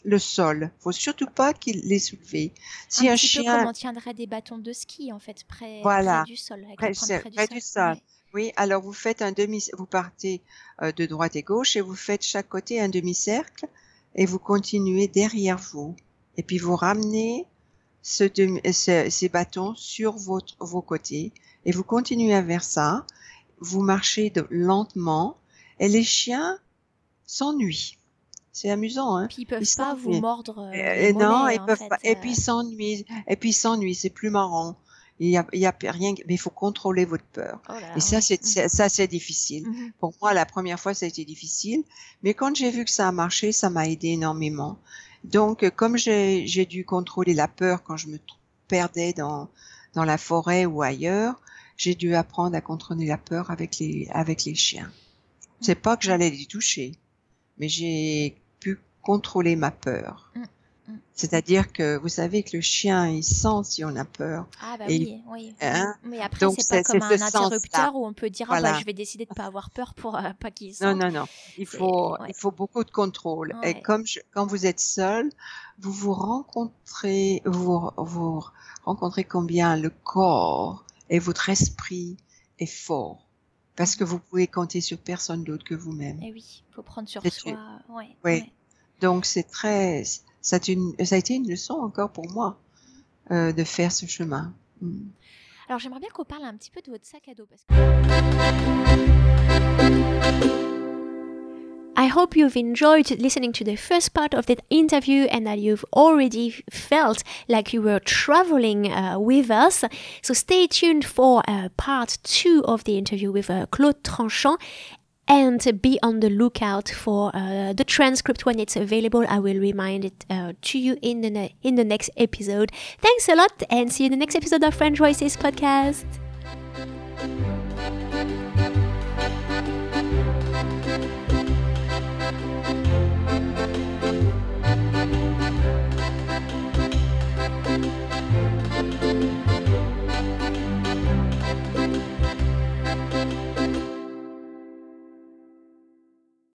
[SPEAKER 3] le sol. Faut surtout pas qu'ils les soulevez.
[SPEAKER 2] Si un, un petit chien, peu comme on tiendrait des bâtons de ski en fait près,
[SPEAKER 3] voilà,
[SPEAKER 2] près du sol. Avec
[SPEAKER 3] près,
[SPEAKER 2] près,
[SPEAKER 3] près, du, du sol. Ouais. Oui, alors vous faites un demi, vous partez euh, de droite et gauche et vous faites chaque côté un demi-cercle et vous continuez derrière vous. Et puis vous ramenez ce demi, ce, ces bâtons sur votre, vos côtés et vous continuez vers ça. Vous marchez de, lentement et les chiens s'ennuient. C'est amusant, hein.
[SPEAKER 2] Puis ils peuvent ils pas vous mordre. Euh,
[SPEAKER 3] et, non, ils peuvent fait. pas. Et puis s'ennuient. Et puis s'ennuient. C'est plus marrant. Il y a, il y a rien, mais il faut contrôler votre peur.
[SPEAKER 2] Oh là,
[SPEAKER 3] et ça, c'est ça, c'est difficile. Mm -hmm. Pour moi, la première fois, ça a été difficile, mais quand j'ai vu que ça a marché, ça m'a aidé énormément. Donc, comme j'ai dû contrôler la peur quand je me perdais dans dans la forêt ou ailleurs, j'ai dû apprendre à contrôler la peur avec les avec les chiens. C'est pas que j'allais les toucher, mais j'ai pu contrôler ma peur. Mm. C'est-à-dire que vous savez que le chien, il sent si on a peur.
[SPEAKER 2] Ah bah oui, oui. Hein? Mais après, c'est pas comme un interrupteur où on peut dire voilà. ah bah, je vais décider de pas avoir peur pour euh, pas qu'il sente.
[SPEAKER 3] Non, non, non. Il faut, ouais. il faut beaucoup de contrôle. Ouais. Et comme je, quand vous êtes seul, vous vous rencontrez, vous, vous rencontrez combien le corps et votre esprit est fort. Parce que vous pouvez compter sur personne d'autre que vous-même.
[SPEAKER 2] Et oui, faut prendre sur soi. Ouais,
[SPEAKER 3] oui. Ouais. Donc c'est très, ça a, une, ça a été une leçon encore pour moi euh, de faire ce chemin. Mm.
[SPEAKER 2] Alors j'aimerais bien qu'on parle un petit peu de votre sac à dos. Parce que... I hope you've enjoyed listening to the first part of that interview and that you've already felt like you were traveling uh, with us. So stay tuned for uh, part two of the interview with uh, Claude Tranchant and be on the lookout for uh, the transcript when it's available. I will remind it uh, to you in the in the next episode. Thanks a lot, and see you in the next episode of French Voices podcast.